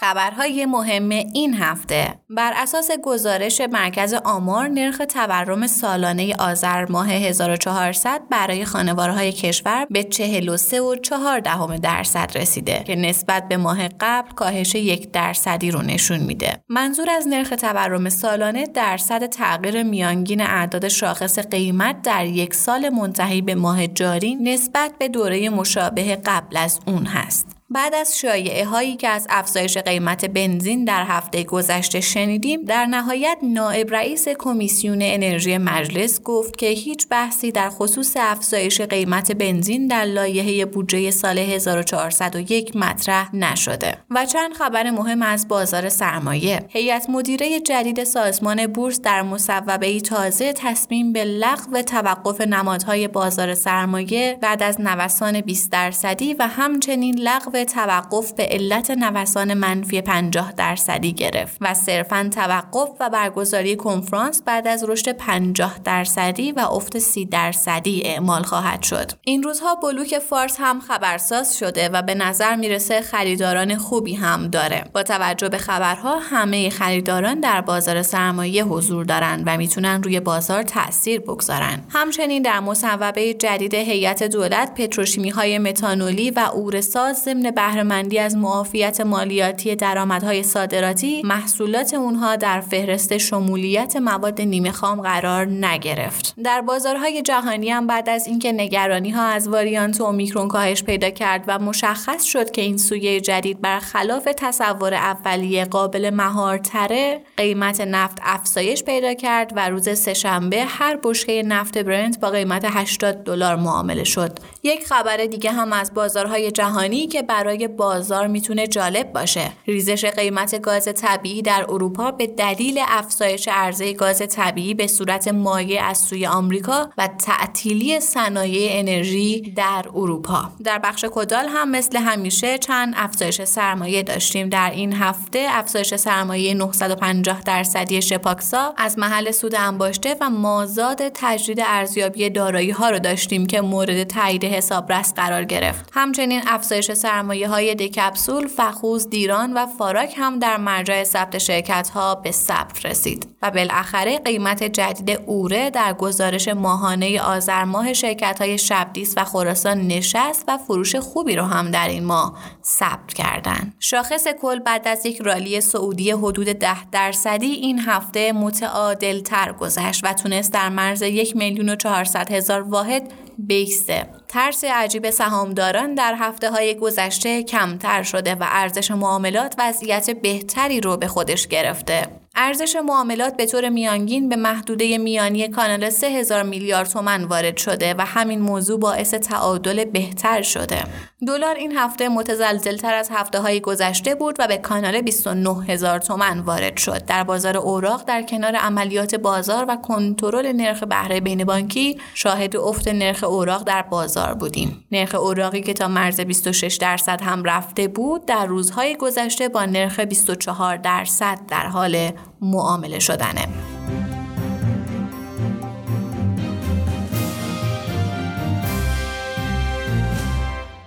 خبرهای مهم این هفته بر اساس گزارش مرکز آمار نرخ تورم سالانه آذر ماه 1400 برای خانوارهای کشور به 43 دهم درصد رسیده که نسبت به ماه قبل کاهش یک درصدی رو نشون میده. منظور از نرخ تورم سالانه درصد تغییر میانگین اعداد شاخص قیمت در یک سال منتهی به ماه جاری نسبت به دوره مشابه قبل از اون هست. بعد از شایعه هایی که از افزایش قیمت بنزین در هفته گذشته شنیدیم در نهایت نائب رئیس کمیسیون انرژی مجلس گفت که هیچ بحثی در خصوص افزایش قیمت بنزین در لایحه بودجه سال 1401 مطرح نشده. و چند خبر مهم از بازار سرمایه. هیئت مدیره جدید سازمان بورس در مصوبه تازه تصمیم به لغو توقف نمادهای بازار سرمایه بعد از نوسان 20 درصدی و همچنین لغو توقف به علت نوسان منفی 50 درصدی گرفت و صرفا توقف و برگزاری کنفرانس بعد از رشد 50 درصدی و افت 30 درصدی اعمال خواهد شد. این روزها بلوک فارس هم خبرساز شده و به نظر می‌رسه خریداران خوبی هم داره. با توجه به خبرها همه خریداران در بازار سرمایه حضور دارند و می‌تونن روی بازار تاثیر بگذارن. همچنین در مصوبه جدید هیئت دولت پتروشیمی های متانولی و اورساز ضمن بهرهمندی از معافیت مالیاتی درآمدهای صادراتی محصولات اونها در فهرست شمولیت مواد نیمه خام قرار نگرفت. در بازارهای جهانی هم بعد از اینکه نگرانی ها از واریانت اومیکرون کاهش پیدا کرد و مشخص شد که این سویه جدید برخلاف تصور اولیه قابل مهارتره قیمت نفت افزایش پیدا کرد و روز سهشنبه هر بشکه نفت برنت با قیمت 80 دلار معامله شد. یک خبر دیگه هم از بازارهای جهانی که برای بازار می‌تونه جالب باشه. ریزش قیمت گاز طبیعی در اروپا به دلیل افزایش عرضه گاز طبیعی به صورت مایع از سوی آمریکا و تعطیلی صنایع انرژی در اروپا. در بخش کدال هم مثل همیشه چند افزایش سرمایه داشتیم. در این هفته افزایش سرمایه 950 درصدی شپاکسا از محل سود انباشته و مازاد تجدید ارزیابی دارایی ها رو داشتیم که مورد تایید حسابرس قرار گرفت. همچنین افزایش سرمایه سرمایه های دکپسول، فخوز، دیران و فاراک هم در مرجع ثبت شرکت ها به ثبت رسید و بالاخره قیمت جدید اوره در گزارش ماهانه آذر ماه شرکت های شبدیس و خراسان نشست و فروش خوبی رو هم در این ماه ثبت کردند. شاخص کل بعد از یک رالی سعودی حدود ده درصدی این هفته متعادل تر گذشت و تونست در مرز یک میلیون و چهارصد هزار واحد بیسته ترس عجیب سهامداران در هفته های گذشته کمتر شده و ارزش معاملات وضعیت بهتری رو به خودش گرفته. ارزش معاملات به طور میانگین به محدوده میانی کانال 3000 میلیارد تومن وارد شده و همین موضوع باعث تعادل بهتر شده. دلار این هفته متزلزلتر از هفته های گذشته بود و به کانال 29 هزار تومن وارد شد. در بازار اوراق در کنار عملیات بازار و کنترل نرخ بهره بین بانکی شاهد افت نرخ اوراق در بازار بودیم. نرخ اوراقی که تا مرز 26 درصد هم رفته بود در روزهای گذشته با نرخ 24 درصد در حال معامله شدنه.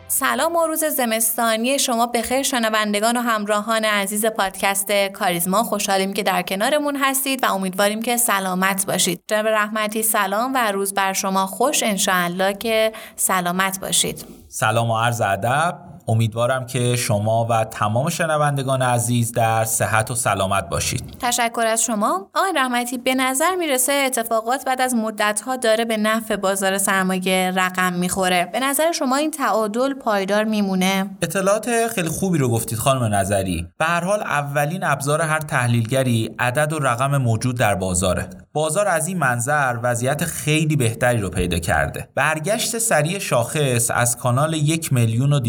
سلام و روز زمستانی. شما بخیر شنوندگان و همراهان عزیز پادکست کاریزما. خوشحالیم که در کنارمون هستید و امیدواریم که سلامت باشید. جناب رحمتی سلام و روز بر شما خوش. انشاءالله که سلامت باشید. سلام و عرض ادب. امیدوارم که شما و تمام شنوندگان عزیز در صحت و سلامت باشید. تشکر از شما. آقای رحمتی به نظر می‌رسه اتفاقات بعد از مدت داره به نفع بازار سرمایه رقم می‌خوره. به نظر شما این تعادل پایدار میمونه؟ اطلاعات خیلی خوبی رو گفتید خانم نظری. به هر حال اولین ابزار هر تحلیلگری عدد و رقم موجود در بازاره. بازار از این منظر وضعیت خیلی بهتری رو پیدا کرده. برگشت سریع شاخص از کانال یک میلیون و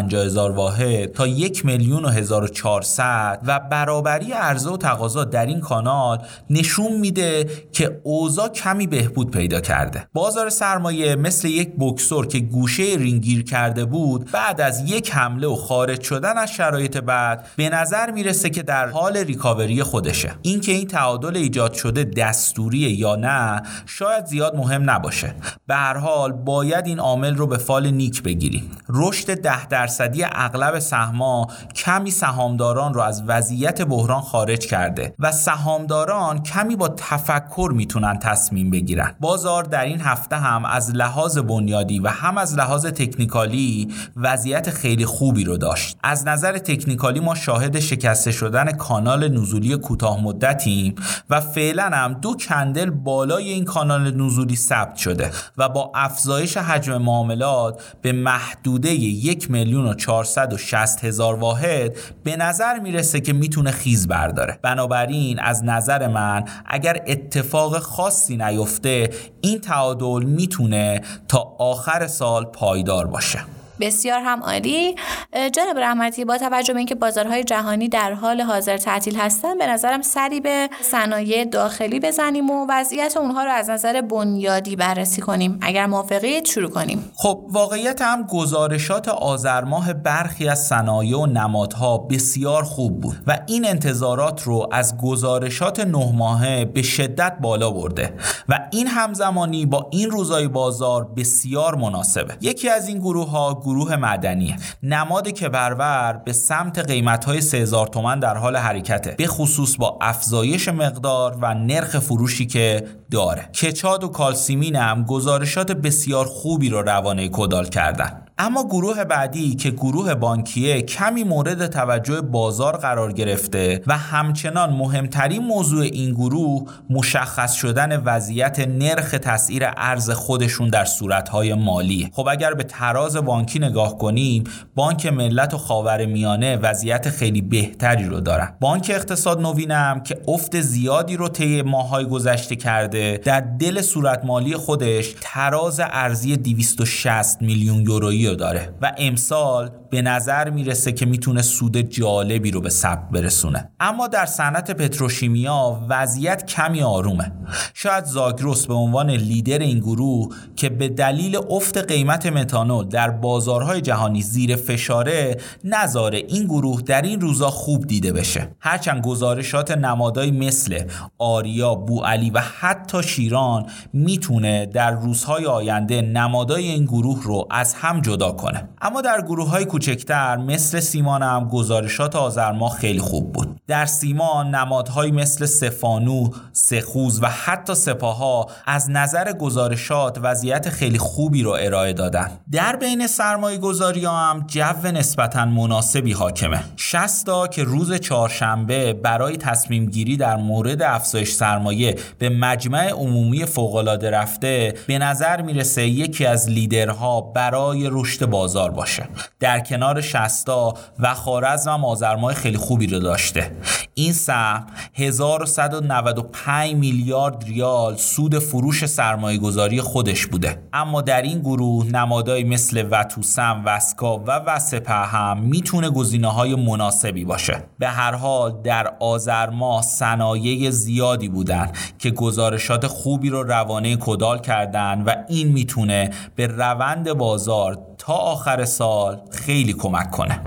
250 هزار واحد تا یک میلیون و 1400 و برابری عرضه و تقاضا در این کانال نشون میده که اوضاع کمی بهبود پیدا کرده. بازار سرمایه مثل یک بکسور که گوشه رینگیر کرده بود بعد از یک حمله و خارج شدن از شرایط بعد به نظر می‌رسه که در حال ریکاوری خودشه. اینکه این تعادل ایجاد شده دستوری یا نه شاید زیاد مهم نباشه. به هر حال باید این عامل رو به فال نیک بگیریم. رشد ده درصدی اغلب سهما کمی سهامداران رو از وضعیت بحران خارج کرده و سهامداران کمی با تفکر می‌تونن تصمیم بگیرن. بازار در این هفته هم از لحاظ بنیادی و هم از لحاظ تکنیکالی وضعیت خیلی خوبی رو داشت. از نظر تکنیکالی ما شاهد شکسته شدن کانال نزولی کوتاه مدتیم و فعلا هم دو کندل بالای این کانال نزولی ثبت شده و با افزایش حجم معاملات به محدوده یک میلیون و هزار واحد به نظر می‌رسه که می‌تونه خیز برداره. بنابراین از نظر من اگر اتفاق خاصی نیفته این تعادل می‌تونه تا آخر سال پایدار باشه. بسیار هم عالی. جناب رحمتی با توجه به اینکه بازارهای جهانی در حال حاضر تعطیل هستن به نظرم سری به صنایع داخلی بزنیم و وضعیت اونها رو از نظر بنیادی بررسی کنیم. اگر موافقید شروع کنیم. خب واقعیت هم گزارشات آذر ماه برخی از صنایع و نمادها بسیار خوب بود و این انتظارات رو از گزارشات نه ماهه به شدت بالا برده و این همزمانی با این روزای بازار بسیار مناسبه. یکی از این گروه ها گروه مدنی نماد کبرور به سمت قیمت های 3000 تومن در حال حرکته به خصوص با افزایش مقدار و نرخ فروشی که داره. کچاد و کالسیمین هم گزارشات بسیار خوبی رو روانه کدال کردن. اما گروه بعدی که گروه بانکیه کمی مورد توجه بازار قرار گرفته و همچنان مهمترین موضوع این گروه مشخص شدن وضعیت نرخ تسعیر ارز خودشون در صورتهای مالی. خب اگر به تراز بانکی نگاه کنیم بانک ملت و خاور میانه وضعیت خیلی بهتری رو دارن. بانک اقتصاد نوینم که افت زیادی رو طی ماهای گذشته کرده در دل صورت مالی خودش تراز ارزی 260 میلیون یورویی داره و امسال به نظر می‌رسه که می‌تونه سود جالبی رو به ثبت برسونه. اما در صنعت پتروشیمیا وضعیت کمی آرومه. شاید زاگروس به عنوان لیدر این گروه که به دلیل افت قیمت متانول در بازارهای جهانی زیر فشاره نظاره این گروه در این روزا خوب دیده بشه. هرچند گزارشات نمادایی مثل آریا، بوعلی و حتی شیران می‌تونه در روزهای آینده نمادای این گروه رو از هم جدا کنه. اما در گروه های کوچکتر مثل سیمان هم گزارشات آذر خیلی خوب بود. در سیمان نمادهایی مثل سفانو، سخوز و حتی سپاها از نظر گزارشات وضعیت خیلی خوبی رو ارائه دادن. در بین سرمایه گذاری هم جو نسبتا مناسبی حاکمه. شستا که روز چهارشنبه برای تصمیم گیری در مورد افزایش سرمایه به مجمع عمومی فوقالعاده رفته به نظر می‌رسه یکی از لیدرها برای رشد بازار باشه. در کنار شستا و خارزم هم آزرمای خیلی خوبی رو داشته. این سهم 1195 میلیارد ریال سود فروش سرمایه گذاری خودش بوده. اما در این گروه نمادهایی مثل وتوسم، وسکا و وسپه هم می‌تونه گزینه های مناسبی باشه. به هر حال در آذر ماه صنایع زیادی بودن که گزارشات خوبی رو روانه کدال کردن و این می‌تونه به روند بازار تا آخر سال خیلی کمک کنه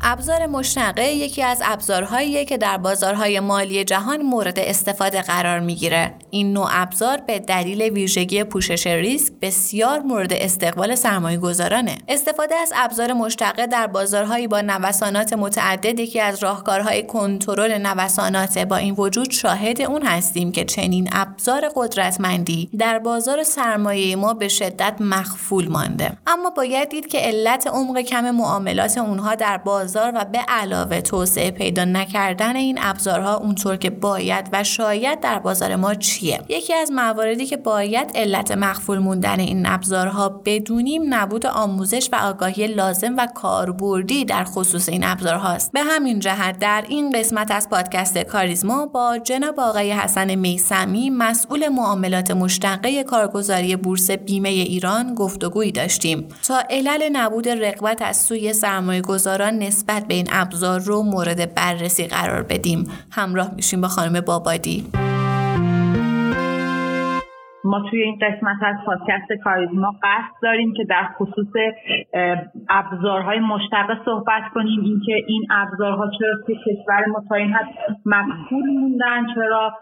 ابزار مشنقه یکی از ابزارهاییه که در بازارهای مالی جهان مورد استفاده قرار می‌گیره. این نوع ابزار به دلیل ویژگی پوشش ریسک بسیار مورد استقبال سرمایه گذارانه. استفاده از ابزار مشتقه در بازارهایی با نوسانات متعدد یکی از راهکارهای کنترل نوسانات با این وجود شاهد اون هستیم که چنین ابزار قدرتمندی در بازار سرمایه ما به شدت مخفول مانده. اما باید دید که علت عمق کم معاملات اونها در بازار و به علاوه توسعه پیدا نکردن این ابزارها اونطور که باید و شاید در بازار ما چی چیه یکی از مواردی که باید علت مخفول موندن این ابزارها بدونیم نبود آموزش و آگاهی لازم و کاربردی در خصوص این ابزارهاست. به همین جهت در این قسمت از پادکست کاریزما با جناب آقای حسن میسمی مسئول معاملات مشتقه کارگزاری بورس بیمه ایران گفتگویی داشتیم. تا علل نبود رقبت از سوی سرمایه گذاران نسبت به این ابزار رو مورد بررسی قرار بدیم. همراه میشیم با خانم بابادی. ما توی این قسمت از پادکست کاریزما قصد داریم که در خصوص ابزارهای مشتقه صحبت کنیم. اینکه این ابزارها چرا توی کشور ما تا این حد مقبول موندن چرا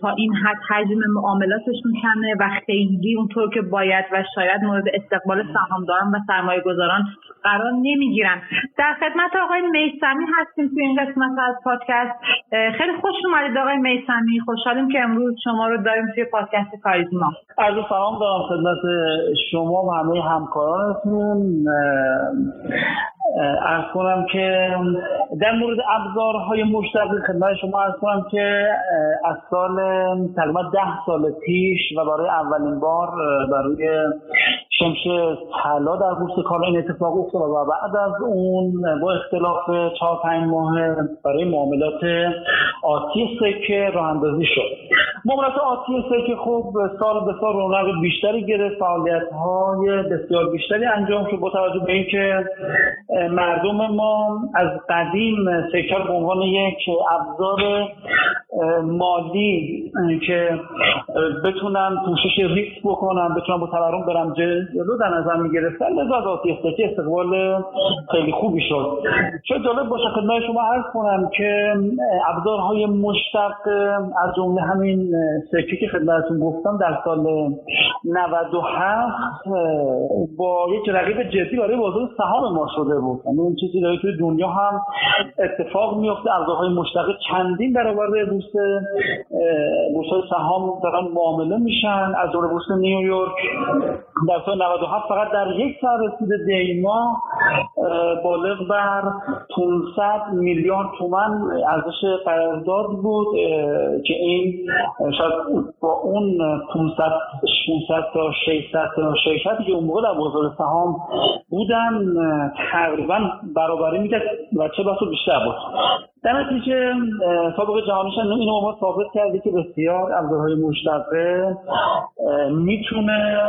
تا این حد حجم معاملاتشون کمه و خیلی اونطور که باید و شاید مورد استقبال سهامداران و سرمایه گذاران قرار نمی‌گیرن. در خدمت آقای میسمی هستیم توی این قسمت از پادکست. خیلی خوش اومدید آقای میسمی. خوشحالیم که امروز شما رو داریم توی پادکست کاریزما از سلام دارم خدمت شما و همه همکارانتون. ارز کنم که در مورد ابزارهای مشتقی خدمت شما ارز کنم که از سال تقریبا ده سال پیش و برای اولین بار برای شمش طلا در بورس کالا این اتفاق افتاد و بعد از اون با اختلاف چهار پنج ماه برای معاملات آتی سکه راه اندازی شد. معاملات آتی سکه خوب سال به سال رونق بیشتری گرفت فعالیت های بسیار بیشتری انجام شد با توجه به اینکه مردم ما از قدیم سکه به عنوان یک ابزار مالی که بتونن پوشش ریسک بکنن بتونن با تورم برم جلو در نظر می‌گرفتن. لذا از آتی استقبال خیلی خوبی شد. چه جالب باشه خدمت شما عرض کنم که ابزارهای مشتق از جمله همین سکه که خدمتتون گفتم در سال 97 با یک رقیب جدی برای بازار سهام ما شده بود. یعنی اون چیزی داره توی دنیا هم اتفاق میفته ابزارهای مشتق چندین برابر بورس بورس سهام دارن معامله میشن. از جمله بورس نیویورک در سال 97 فقط در یک سال رسیده دیما بالغ بر 500 میلیارد تومن ارزش قرارداد بود که این شاید با اون 500 600 تا 600 تا شرکتی که اون موقع در بازار سهام بودن تقریبا برابری می‌کرد و چه بسا بیشتر بود. در نتیجه سابق جهانیشن اینو ما ثابت کرده که بسیار ابزارهای مشتقه می‌تونه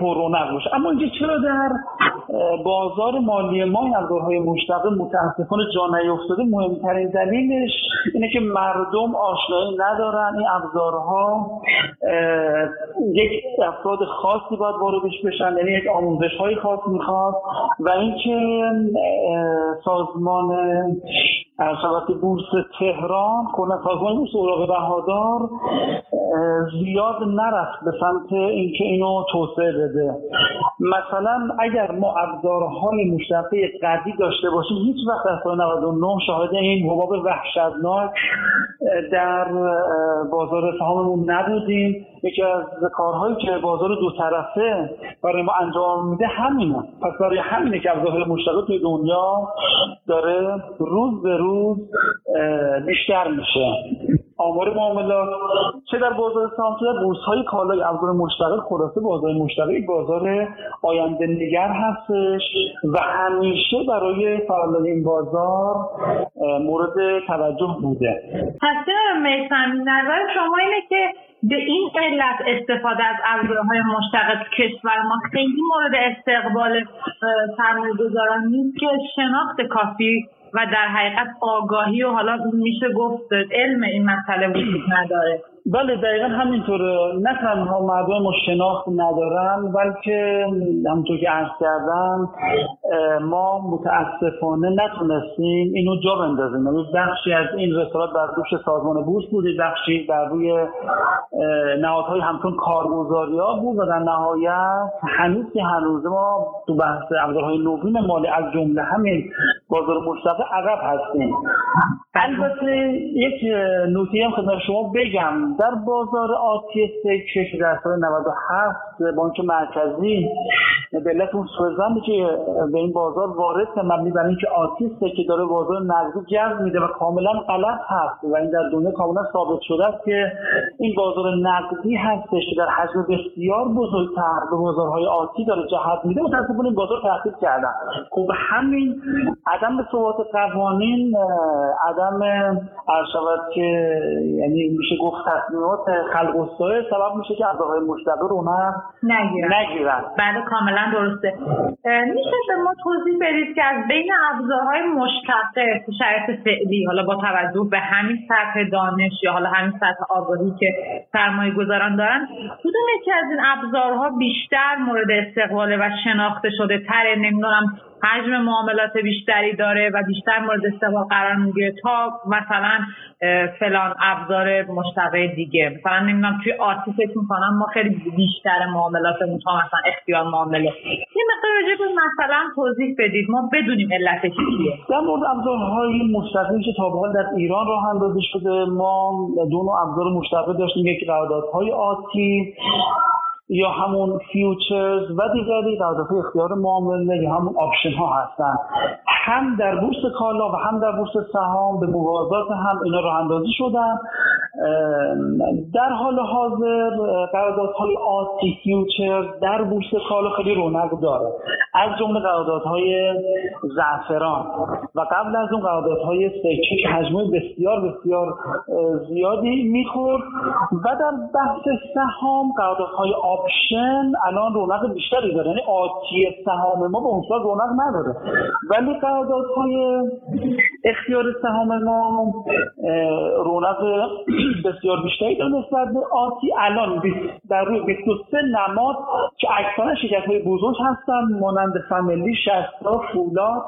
پر رونق اما اینکه چرا در بازار مالی ما این ابزارهای مشتقه متاسفانه جا نیفتاده مهمترین دلیلش اینه که مردم آشنایی ندارن. این ابزارها یک افراد خاصی باید واردش بشن یعنی یک آموزش های خاص می‌خواد و اینکه سازمان ارشبت بورس تهران کلا سازمان بورس اوراق بهادار زیاد نرفت به سمت اینکه اینو توسعه بده. مثلا اگر ما ابزارهای مشتقه قدی داشته باشیم هیچ وقت از سال 99 شاهد این حباب وحشتناک در بازار سهاممون نبودیم. یکی از کارهایی که بازار دو طرفه برای ما انجام میده همینه. پس برای همینه که ابزارهای مشتقه توی دنیا داره روز به روز بیشتر میشه. آمار معاملات. چه در بازار سهام چه در بورس های کالای ابزار مشتقل خلاصه بازار مشتقل بازار آینده نگر هستش و همیشه برای فعالان این بازار مورد توجه بوده. پس میسمی نظر شما اینه که به این علت استفاده از ابزارهای مشتق کشور ما خیلی مورد استقبال سرمایه‌گذاران نیست که شناخت کافی و در حقیقت آگاهی و حالا میشه گفت علم این مسئله وجود نداره. بله دقیقا همینطوره. نه تنها مردم ما شناخت ندارن بلکه همونطور که عرض کردم ما متاسفانه نتونستیم اینو جا بندازیم. یعنی بخشی از این رسالات بر دوش سازمان بورس بوده بخشی بر روی نهادهای همچون کارگزاری ها بود و در نهایت هنوز که هنوز ما تو بحث ابزارهای نوین مالی از جمله همین بازار مشتق عقب هستیم. البته یک نوتی هم خدمت شما بگم. در بازار آتی سکه که در سال 97 بانک مرکزی به علت اون سوزن که به این بازار وارد مبنی بر اینکه آتی که داره بازار نقدی جذب میده و کاملا غلط هست و این در دنیا کاملا ثابت شده است که این بازار نقدی هستش که در حجم بسیار بزرگتر به بازارهای آتی داره جهت میده. متاسفانه این بازار تحقیق کردن خب همین عدم ثبات قوانین عدم شود که یعنی میشه گفت تصمیمات خلق سبب میشه که ابزارهای مشتقه رو نگیرن. نگیرن. بله کاملا درسته. میشه به ما توضیح بدید که از بین ابزارهای مشتقه شرایط فعلی حالا با توجه به همین سطح دانش یا حالا همین سطح آگاهی که سرمایه گذاران دارن کدوم یکی از این ابزارها بیشتر مورد استقباله و شناخته شده تره؟ نمی‌دونم. حجم معاملات بیشتری داره و بیشتر مورد استقبال قرار می‌گیره تا مثلا فلان ابزار مشتقه دیگه. مثلا نمی‌دونم توی آتی فکر می‌کنم ما خیلی بیشتر معاملاتمون تا مثلا اختیار معامله. یه مقدار راجع مثلا توضیح بدید. ما بدونیم علتش چیه. در مورد ابزارهای مشتقه که تا به در ایران راه اندازی شده ما دو نوع ابزار مشتقه داشتیم. یک قراردادهای آتی یا همون futures و دیگری قراردادهای اختیار معامله یا همون option ها هستن. هم در بورس کالا و هم در بورس سهام به موازات هم اینا راه اندازی شدن. در حال حاضر قراردادهای آتی future در بورس کالا خیلی رونق داره. از جمله قراردادهای زعفران و قبل از اون قراردادهای سکه که حجم بسیار بسیار زیادی می‌خورد. و در بحث سهام قراردادهای option الان رونق بیشتری داره. یعنی آتی سهام ما به اون رونق نداره. ولی قراردادهای اختیار سهام ما رونق بسیار بیشتری داره نسبت به آتی. الان در روی 23 نماد که اکثرا شرکت های بزرگ هستن مانند فامیلی شستا فولاد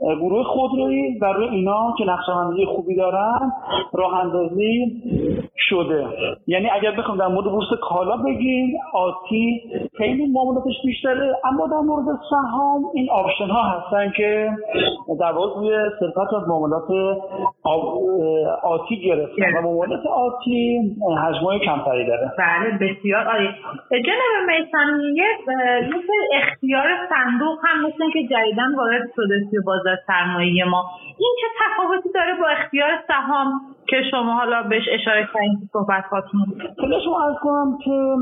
گروه خودرویی. و روی اینا که نقشه‌بندی خوبی دارن راه اندازی شده. یعنی اگر بخوام در مورد بورس کالا بگیم آتی خیلی معاملاتش بیشتره اما در مورد سهام این آپشن ها هستن که در واقع روی سرقت از معاملات آتی گرفتن و معاملات آتی حجمای کمتری داره. بله بسیار عالی. جناب میسانی یه اختیار صندوق هم مثل که جدیدن وارد شده توی بازار سرمایه ما. این چه تفاوتی داره با اختیار سهام؟ که شما حالا بهش اشاره کردین تو صحبت هاتون شما از کنم که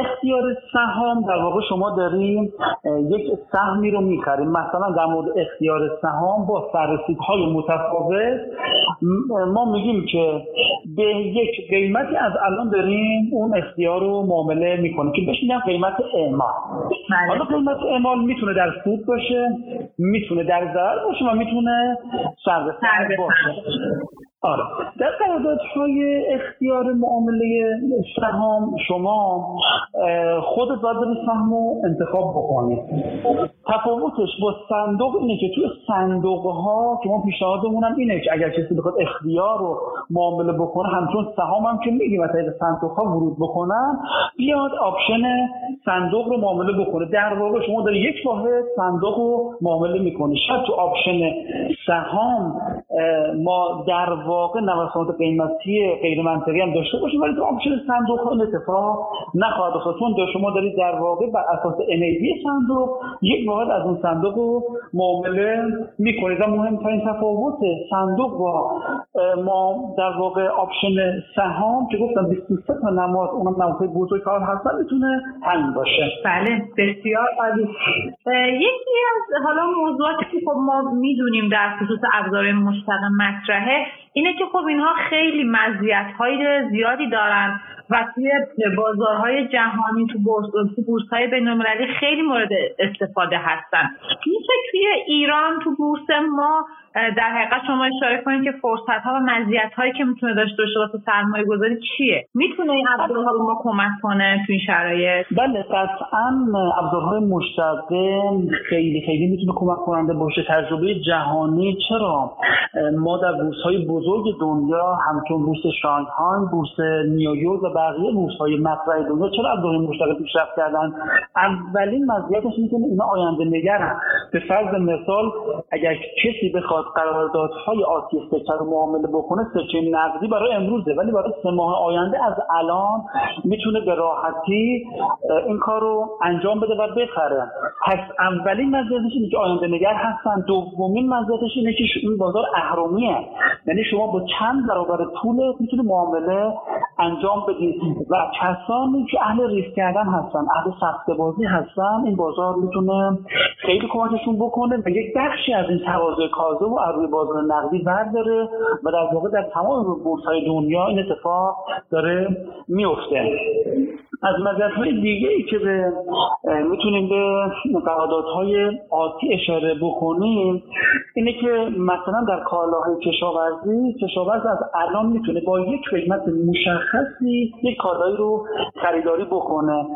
اختیار سهام در واقع شما داریم یک سهمی رو می‌خریم مثلا در مورد اختیار سهام با سررسیدهای متفاوت ما میگیم که به یک قیمتی از الان داریم اون اختیار رو معامله می‌کنیم که بهش میگن قیمت اعمال. بله. حالا قیمت اعمال می‌تونه در سود باشه می‌تونه در ضرر باشه و می‌تونه سررسید. باشه. آره. در قراردادهای اختیار معامله سهام شما خودت باید بری سهم انتخاب بکنید تفاوتش با صندوق اینه که توی صندوق ها که ما پیشنهادمون اینه که اگر کسی بخواد اختیار رو معامله بکنه همچون سهام هم که میگیم از صندوق ها ورود بکنن بیاد option صندوق رو معامله بکنه. در واقع شما داری یک واحد صندوق رو معامله می‌کنی. شاید تو option سهام ما در واقع نوسانات قیمتی غیر منطقی هم داشته باشیم ولی تو option صندوق ها اتفاق نخواهد افتاد. چون شما دارید در واقع بر اساس NAV صندوق یک واحد از اون صندوق رو معامله می‌کنید. و مهمترین تفاوت صندوق با ما در واقع option سهام که گفتم 23 تا نماد اونم نمادهای بزرگ کار هستن می‌تونه باشه. بله بسیار عالی. یکی از حالا موضوعاتی که خب ما می‌دونیم در خصوص ابزار مشتق مطرحه اینه که خب اینها خیلی مزیت های زیادی دارن و توی بازارهای جهانی تو بورس تو بورس های بین‌المللی خیلی مورد استفاده هستن. میشه توی ایران تو بورس ما در حقیقت شما اشاره کنید که فرصت ها و مزیت هایی که می‌تونه داشته باشه واسه سرمایه گذاری چیه؟ می‌تونه این ابزارها رو ما کمک کنه تو این شرایط؟ بله قطعا ابزارهای مشتقه خیلی خیلی می‌تونه کمک کننده باشه. تجربه جهانی چرا؟ ما در بورس های بزرگ دنیا همچون بورس شانگهای بورس نیویورک و بقیه بورس های مطرح دنیا چرا ابزارهای مشتقه پیشرفت کردن؟ اولین مزیتش اینه که اینا آینده نگرن. به فرض مثال اگر کسی بخواد قراردادهای آتی سکه رو معامله بکنه سکه نقدی برای امروزه ولی برای سه ماه آینده از الان می‌تونه به راحتی این کار رو انجام بده و بخره. پس اولین مزیتش اینه که آینده نگر هستن دومین مزیتش اینه که این بازار اهرمیه. یعنی شما با چند برابر پول می‌تونه معامله انجام بدید و کسانی که اهل ریسک کردن هستن اهل سخت بازی هستن این بازار می‌تونه خیلی کمکشون بکنه و یک بخشی از این تقاضای کاذب و از بازار نقدی برداره و در واقع در تمام بورس های دنیا این اتفاق داره میفته از های دیگه ای که به می‌تونیم به قراردادهای آتی اشاره بکنیم اینه که مثلا در کالاهای کشاورزی کشاورز از الان می‌تونه با یک قیمت مشخصی یک کالایی رو خریداری بکنه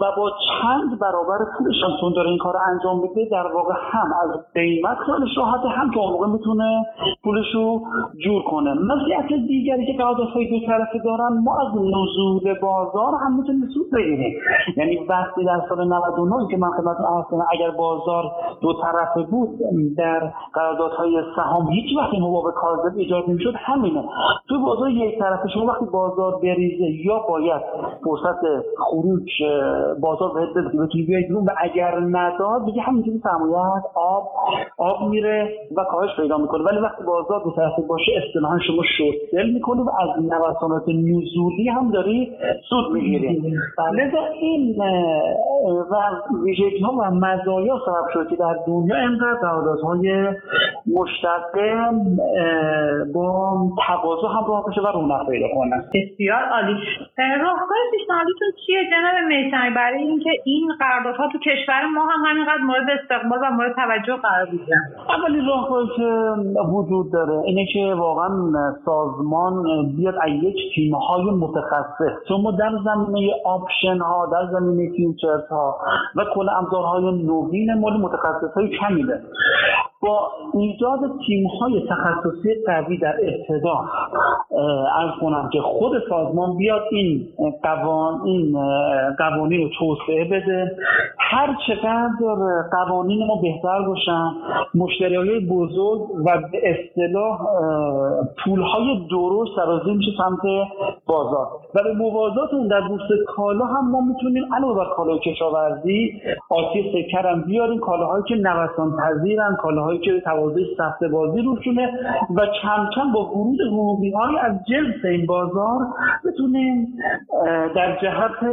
و با چند برابر پولش هم داره این کار انجام میده در واقع هم از قیمت خیالش راحته هم که موقع می‌تونه پولش رو جور کنه. مزیت دیگری که قراردادهای دو طرفه دارن ما از نزول بازار هم می‌تونیم سود بگیریم یعنی وقتی در سال 99 که من خدمتتون عرض اگر بازار دو طرفه بود در قراردادهای سهام هیچ وقت حباب کاذب ایجاد نمی‌شد. همینه. تو بازار یک طرفه شما وقتی بازار بریزه یا باید فرصت خروج بازار بهت بده که بتونی بیای و اگر نداد دیگه همینجوری سرمایه آب آب میره و کاهش پیدا می‌کنه. ولی وقتی بازار دو طرفه باشه اصطلاحا شما شورت سل می‌کنی و از نوسانات نزولی هم داری سود می‌گیری. لذا این و ویژگی ها و مزایا سبب شد که در دنیا اینقدر قراردادهای مشتقه با تقاضا همراه بشه و رونق پیدا کنه. بسیار عالی. راهکار پیشنهادیتون چیه جناب میسمی برای اینکه این قراردادها تو کشور ما هم همینقدر مورد استقبال و مورد توجه قرار بگیرن. اولین راهکاری که وجود داره اینه که واقعا سازمان بیاد از یک تیم های متخصص. چون ما در زمینه option ها در زمینه futures ها و کل ابزارهای نوین مورد متخصص های کمی با ایجاد تیم های تخصصی قوی در ابتدا عرض کنم که خود سازمان بیاد این قوان این قوانین رو توسعه بده. هر چقدر قوانین ما بهتر باشن مشتری های بزرگ و به اصطلاح پول های درست سرازی میشه سمت بازار. و به موازات اون در بورس کالا هم ما می‌تونیم علاوه بر کالای کشاورزی آتی سکر هم بیاریم کالاهایی که نوسان پذیرن کالاهای که تواضع سخت بازی روشونه و کم کم با ورود حقوقی های از جنس این بازار بتونیم در جهت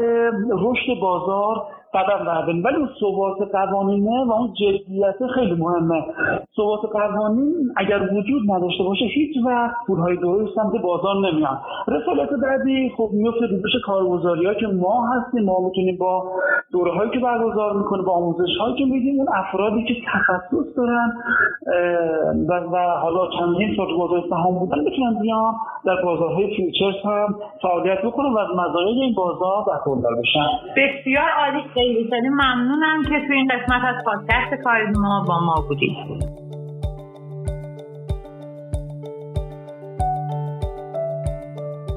رشد بازار قدم برداریم ولی اون ثبات قوانینه و اون جدیت خیلی مهمه. ثبات قوانین اگر وجود نداشته باشه هیچ وقت پولهای درست سمت بازار نمیان. رسالت بعدی خب میفته روش کارگزاری که ما هستیم. ما می‌تونیم با دوره هایی که برگزار می‌کنه با آموزش هایی که میدیم اون افرادی که تخصص دارن و, حالا چندین سال بازار سهام بودن بتونن بیان در بازارهای futures هم فعالیت بکنن و از مزایای این بازار برخوردار بشن. بسیار عالی. خیلی. خیلی ممنونم که توی این قسمت از پادکست کاریزما با ما بودید.